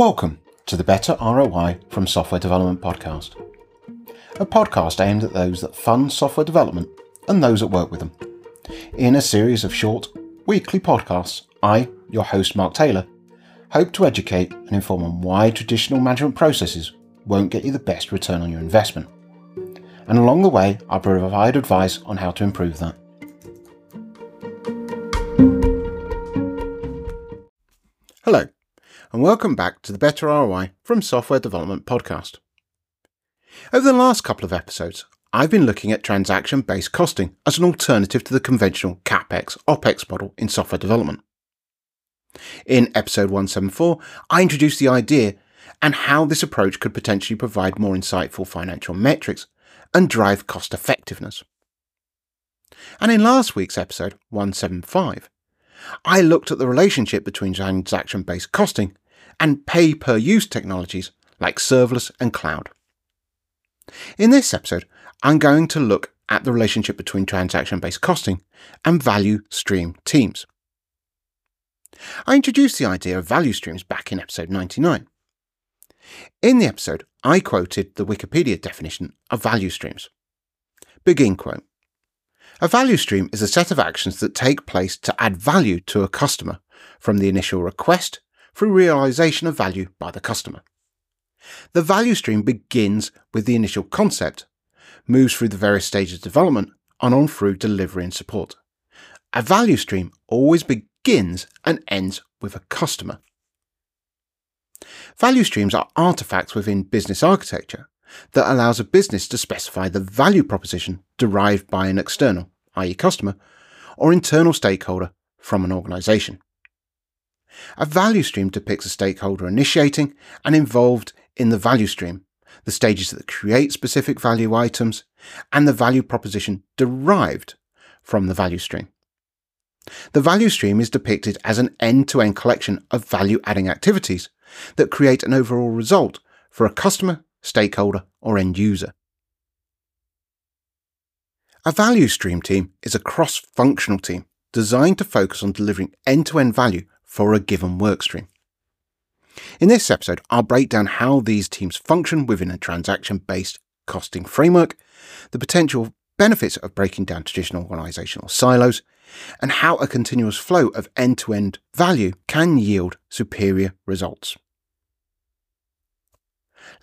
Welcome to the Better ROI from Software Development podcast, a podcast aimed at those that fund software development and those that work with them. In a series of short, weekly podcasts, I, your host Mark Taylor, hope to educate and inform on why traditional management processes won't get you the best return on your investment. And along the way, I provide advice on how to improve that. Hello, and welcome back to the Better ROI from Software Development podcast. Over the last couple of episodes, I've been looking at transaction based costing as an alternative to the conventional CapEx OpEx model in software development. In episode 174, I introduced the idea and how this approach could potentially provide more insightful financial metrics and drive cost effectiveness. And in last week's episode 175, I looked at the relationship between transaction based costing and pay per use technologies like serverless and cloud. In this episode, I'm going to look at the relationship between transaction based costing and value stream teams. I introduced the idea of value streams back in episode 99. In the episode, I quoted the Wikipedia definition of value streams. Begin quote a value stream is a set of actions that take place to add value to a customer from the initial request through realization of value by the customer. The value stream begins with the initial concept, moves through the various stages of development, and on through delivery and support. A value stream always begins and ends with a customer. Value streams are artifacts within business architecture that allows a business to specify the value proposition derived by an external, i.e., customer, or internal stakeholder from an organization. A value stream depicts a stakeholder initiating and involved in the value stream, the stages that create specific value items, and the value proposition derived from the value stream. The value stream is depicted as an end to end collection of value adding activities that create an overall result for a customer, stakeholder, or end user. A value stream team is a cross functional team designed to focus on delivering end to end value for a given workstream. In this episode, I'll break down how these teams function within a transaction based costing framework, the potential benefits of breaking down traditional organizational silos, and how a continuous flow of end to end value can yield superior results.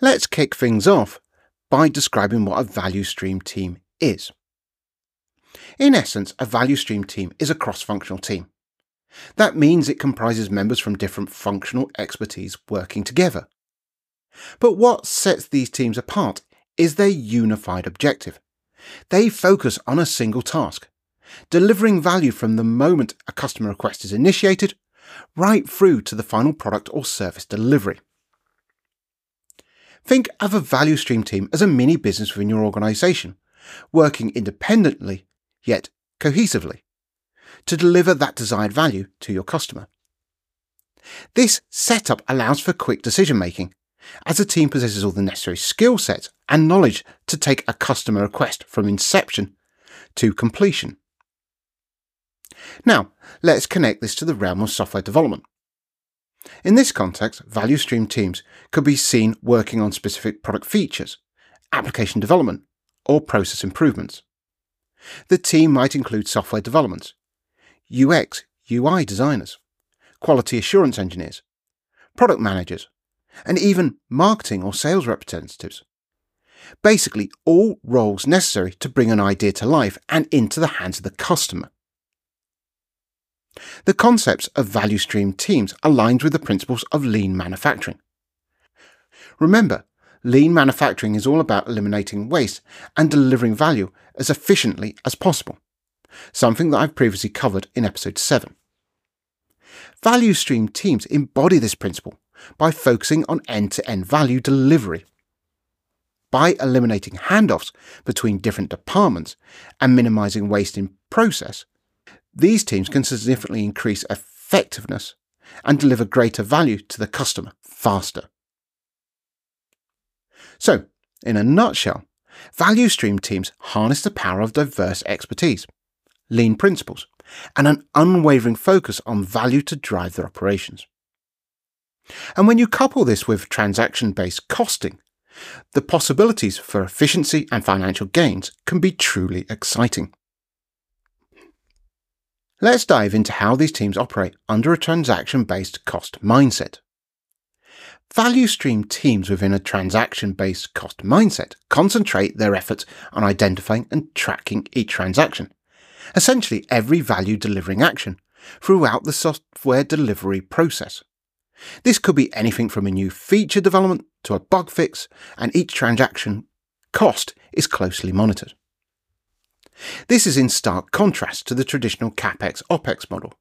Let's kick things off by describing what a value stream team is. In essence, a value stream team is a cross functional team. That means it comprises members from different functional expertise working together. But what sets these teams apart is their unified objective. They focus on a single task, delivering value from the moment a customer request is initiated right through to the final product or service delivery. Think of a value stream team as a mini business within your organization, working independently yet cohesively to deliver that desired value to your customer. This setup allows for quick decision making, as the team possesses all the necessary skill sets and knowledge to take a customer request from inception to completion. Now, let's connect this to the realm of software development. In this context, value stream teams could be seen working on specific product features, application development, or process improvements. The team might include software development, UX, UI designers, quality assurance engineers, product managers, and even marketing or sales representatives. Basically, all roles necessary to bring an idea to life and into the hands of the customer. The concepts of value stream teams aligns with the principles of lean manufacturing. Remember, lean manufacturing is all about eliminating waste and delivering value as efficiently as possible, something that I've previously covered in episode 7. Value stream teams embody this principle by focusing on end to end value delivery. By eliminating handoffs between different departments and minimizing waste in process, these teams can significantly increase effectiveness and deliver greater value to the customer faster. So, in a nutshell, value stream teams harness the power of diverse expertise, lean principles, and an unwavering focus on value to drive their operations. And when you couple this with transaction based costing, the possibilities for efficiency and financial gains can be truly exciting. Let's dive into how these teams operate under a transaction based cost mindset. Value stream teams within a transaction based cost mindset concentrate their efforts on identifying and tracking each transaction, essentially every value delivering action, throughout the software delivery process. This could be anything from a new feature development to a bug fix, and each transaction cost is closely monitored. This is in stark contrast to the traditional CapEx OpEx model,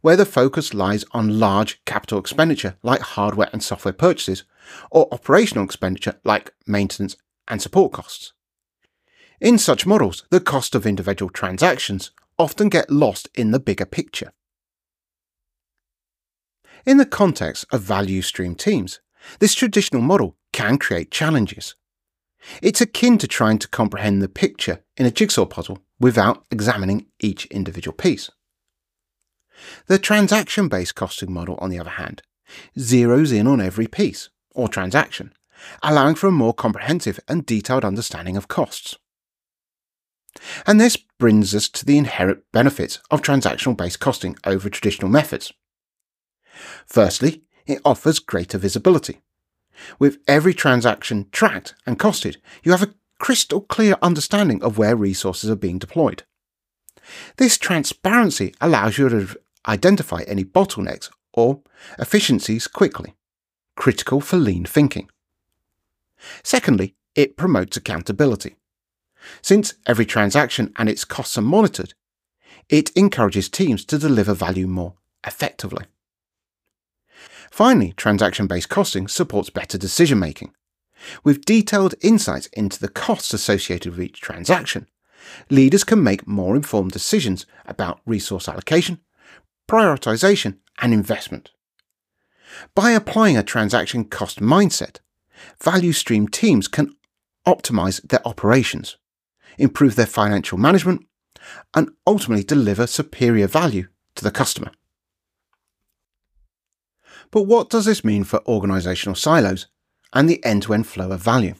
where the focus lies on large capital expenditure like hardware and software purchases, or operational expenditure like maintenance and support costs. In such models, the cost of individual transactions often get lost in the bigger picture. In the context of value stream teams, this traditional model can create challenges. It's akin to trying to comprehend the picture in a jigsaw puzzle without examining each individual piece. The transaction based costing model, on the other hand, zeroes in on every piece or transaction, allowing for a more comprehensive and detailed understanding of costs. And this brings us to the inherent benefits of transactional based costing over traditional methods. Firstly, it offers greater visibility. With every transaction tracked and costed, you have a crystal clear understanding of where resources are being deployed. This transparency allows you to identify any bottlenecks or efficiencies quickly, critical for lean thinking. Secondly, it promotes accountability. Since every transaction and its costs are monitored, it encourages teams to deliver value more effectively. Finally, transaction based costing supports better decision making. With detailed insights into the costs associated with each transaction, leaders can make more informed decisions about resource allocation, prioritization, and investment. By applying a transaction cost mindset, value stream teams can optimize their operations, improve their financial management, and ultimately deliver superior value to the customer. But what does this mean for organisational silos and the end to end flow of value?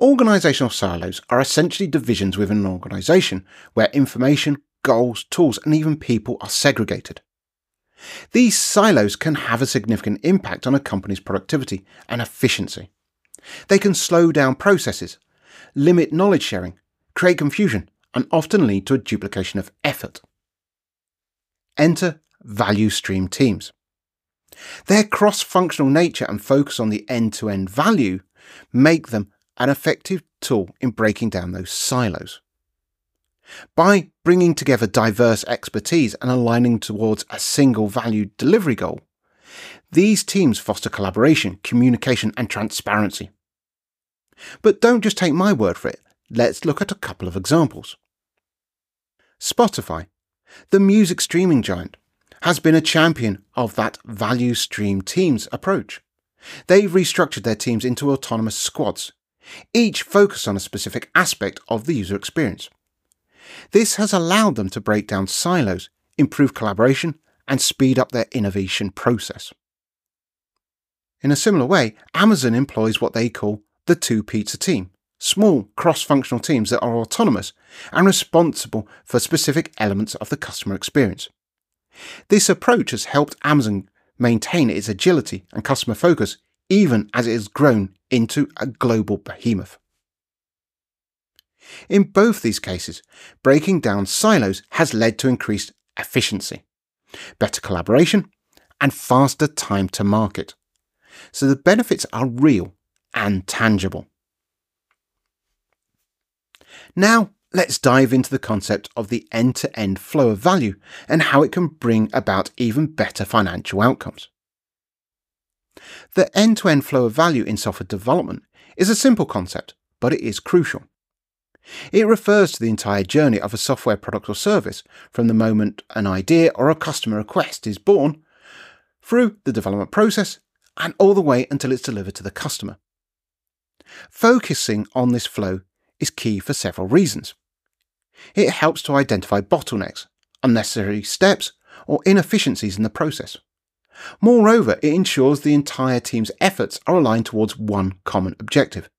Organisational silos are essentially divisions within an organisation where information, goals, tools, and even people are segregated. These silos can have a significant impact on a company's productivity and efficiency. They can slow down processes, limit knowledge sharing, create confusion, and often lead to a duplication of effort. Enter value stream teams. Their cross functional nature and focus on the end to end value make them an effective tool in breaking down those silos. By bringing together diverse expertise and aligning towards a single value delivery goal, these teams foster collaboration, communication, and transparency. But don't just take my word for it. Let's look at a couple of examples. Spotify, the music streaming giant, has been a champion of that value stream teams approach. They've restructured their teams into autonomous squads, each focused on a specific aspect of the user experience. This has allowed them to break down silos, improve collaboration, and speed up their innovation process. In a similar way, Amazon employs what they call the two pizza team, small cross functional teams that are autonomous and responsible for specific elements of the customer experience. This approach has helped Amazon maintain its agility and customer focus even as it has grown into a global behemoth. In both these cases, breaking down silos has led to increased efficiency, better collaboration, and faster time to market. So the benefits are real and tangible. Now, let's dive into the concept of the end to end flow of value and how it can bring about even better financial outcomes. The end to end flow of value in software development is a simple concept, but it is crucial. It refers to the entire journey of a software product or service from the moment an idea or a customer request is born, through the development process, and all the way until it's delivered to the customer. Focusing on this flow is key for several reasons. It helps to identify bottlenecks, unnecessary steps, or inefficiencies in the process, Moreover, it ensures the entire team's efforts are aligned towards one common objective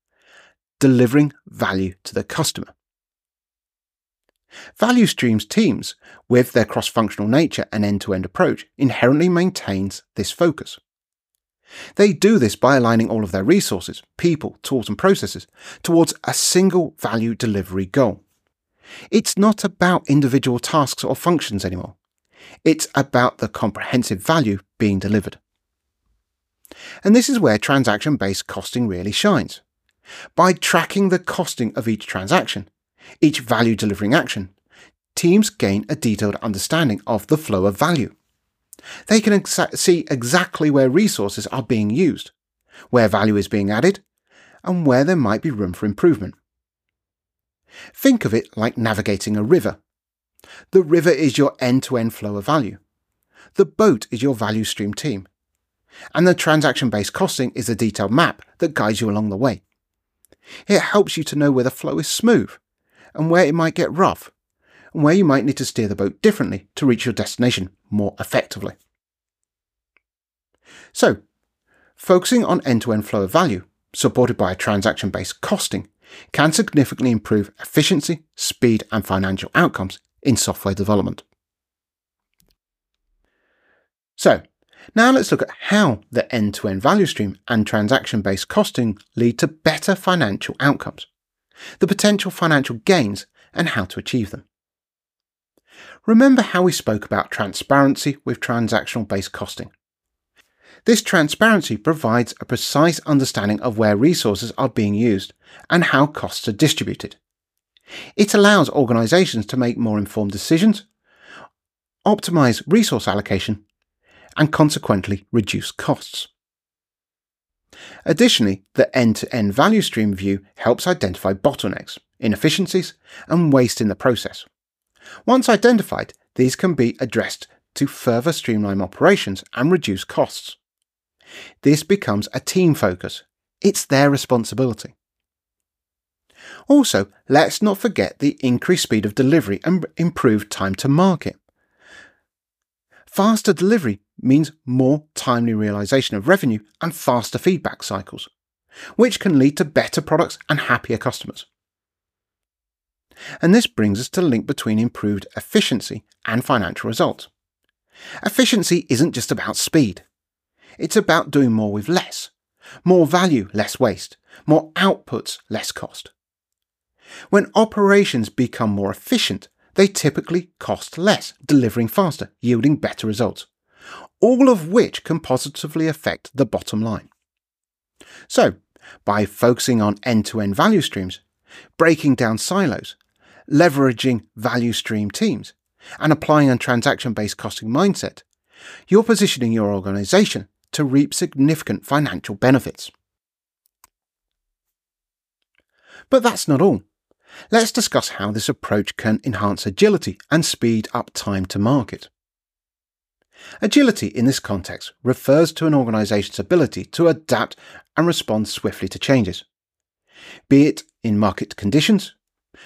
delivering value to the customer. Value streams teams, with their cross functional nature and end to end approach, inherently maintains this focus. They do this by aligning all of their resources, people, tools, and processes towards a single value delivery goal. It's not about individual tasks or functions anymore. It's about the comprehensive value being delivered. And this is where transaction based costing really shines. By tracking the costing of each transaction, each value delivering action, teams gain a detailed understanding of the flow of value. They can exa- see exactly where resources are being used, where value is being added, and where there might be room for improvement. Think of it like navigating a river. The river is your end to end flow of value. The boat is your value stream team. And the transaction based costing is a detailed map that guides you along the way. It helps you to know where the flow is smooth and where it might get rough, and where you might need to steer the boat differently to reach your destination more effectively. So, focusing on end to end flow of value, supported by a transaction based costing, can significantly improve efficiency, speed, and financial outcomes in software development. So, now let's look at how the end to end value stream and transaction based costing lead to better financial outcomes, the potential financial gains, and how to achieve them. Remember how we spoke about transparency with transactional based costing. This transparency provides a precise understanding of where resources are being used and how costs are distributed. It allows organizations to make more informed decisions, optimize resource allocation, and consequently reduce costs. Additionally, the end to end value stream view helps identify bottlenecks, inefficiencies, and waste in the process. Once identified, these can be addressed to further streamline operations and reduce costs. This becomes a team focus. It's their responsibility. Also, let's not forget the increased speed of delivery and improved time to market. Faster delivery means more timely realization of revenue and faster feedback cycles, which can lead to better products and happier customers. And this brings us to the link between improved efficiency and financial results. Efficiency isn't just about speed. It's about doing more with less. More value, less waste. More outputs, less cost. When operations become more efficient, they typically cost less, delivering faster, yielding better results all of which can positively affect the bottom line. So, by focusing on end to end value streams, breaking down silos, leveraging value stream teams, and applying a transaction based costing mindset, you're positioning your organization to reap significant financial benefits. But that's not all. Let's discuss how this approach can enhance agility and speed up time to market. Agility in this context refers to an organization's ability to adapt and respond swiftly to changes, be it in market conditions,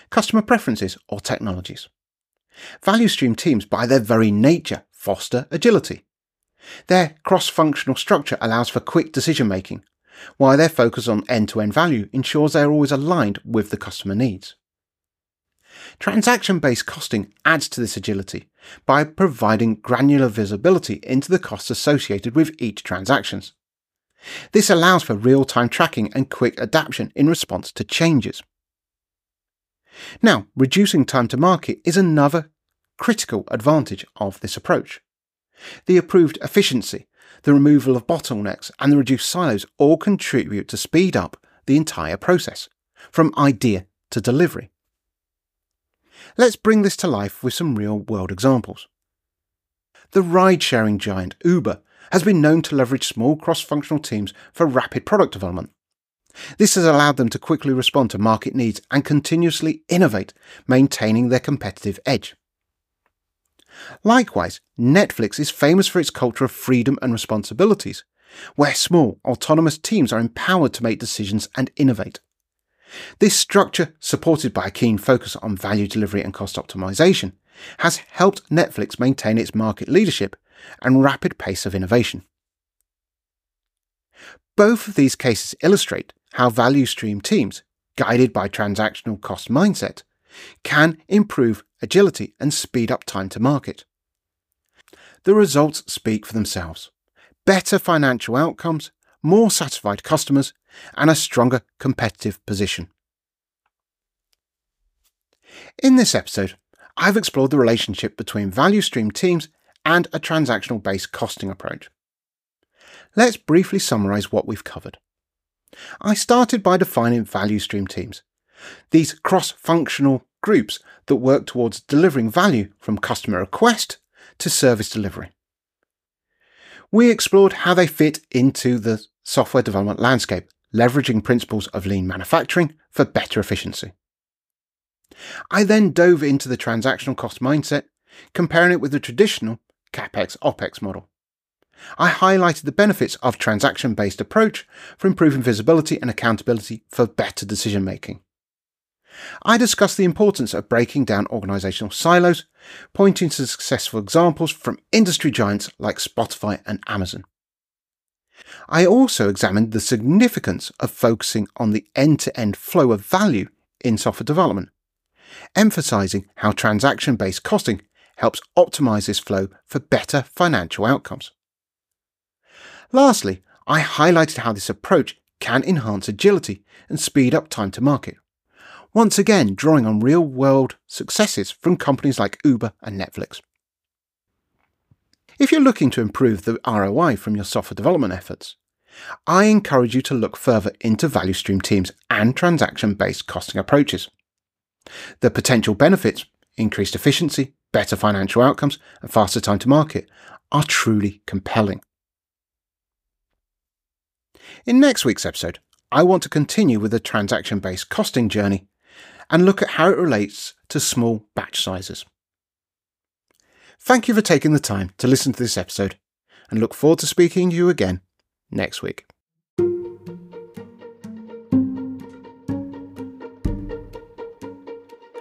customer preferences, or technologies. Value stream teams, by their very nature, foster agility. Their cross functional structure allows for quick decision making, while their focus on end to end value ensures they are always aligned with the customer needs. Transaction based costing adds to this agility by providing granular visibility into the costs associated with each transaction. This allows for real time tracking and quick adaptation in response to changes. Now, reducing time to market is another critical advantage of this approach. The improved efficiency, the removal of bottlenecks, and the reduced silos all contribute to speed up the entire process, from idea to delivery. Let's bring this to life with some real world examples. The ride sharing giant Uber has been known to leverage small cross functional teams for rapid product development. This has allowed them to quickly respond to market needs and continuously innovate, maintaining their competitive edge. Likewise, Netflix is famous for its culture of freedom and responsibilities, where small, autonomous teams are empowered to make decisions and innovate. This structure, supported by a keen focus on value delivery and cost optimization, has helped Netflix maintain its market leadership and rapid pace of innovation. Both of these cases illustrate how value stream teams, guided by transactional cost mindset, can improve agility and speed up time to market. The results speak for themselves. Better financial outcomes, more satisfied customers, and a stronger competitive position. In this episode, I've explored the relationship between value stream teams and a transactional based costing approach. Let's briefly summarise what we've covered. I started by defining value stream teams, these cross functional groups that work towards delivering value from customer request to service delivery. We explored how they fit into the software development landscape, leveraging principles of lean manufacturing for better efficiency. I then dove into the transactional cost mindset, comparing it with the traditional CapEx OpEx model. I highlighted the benefits of transaction based approach for improving visibility and accountability for better decision making. I discussed the importance of breaking down organizational silos, pointing to successful examples from industry giants like Spotify and Amazon. I also examined the significance of focusing on the end to end flow of value in software development, emphasizing how transaction based costing helps optimize this flow for better financial outcomes. Lastly, I highlighted how this approach can enhance agility and speed up time to market. Once again, drawing on real world successes from companies like Uber and Netflix. If you're looking to improve the ROI from your software development efforts, I encourage you to look further into value stream teams and transaction based costing approaches. The potential benefits, increased efficiency, better financial outcomes, and faster time to market, are truly compelling. In next week's episode, I want to continue with the transaction based costing journey and look at how it relates to small batch sizes. Thank you for taking the time to listen to this episode and look forward to speaking to you again next week.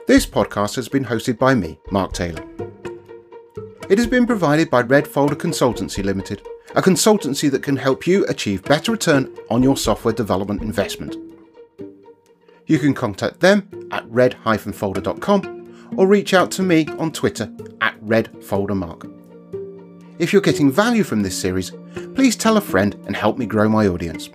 This podcast has been hosted by me, Mark Taylor. It has been provided by Red Folder Consultancy Limited a consultancy that can help you achieve better return on your software development investment. You can contact them at red-folder.com or reach out to me on Twitter at redfoldermark. If you're getting value from this series, please tell a friend and help me grow my audience.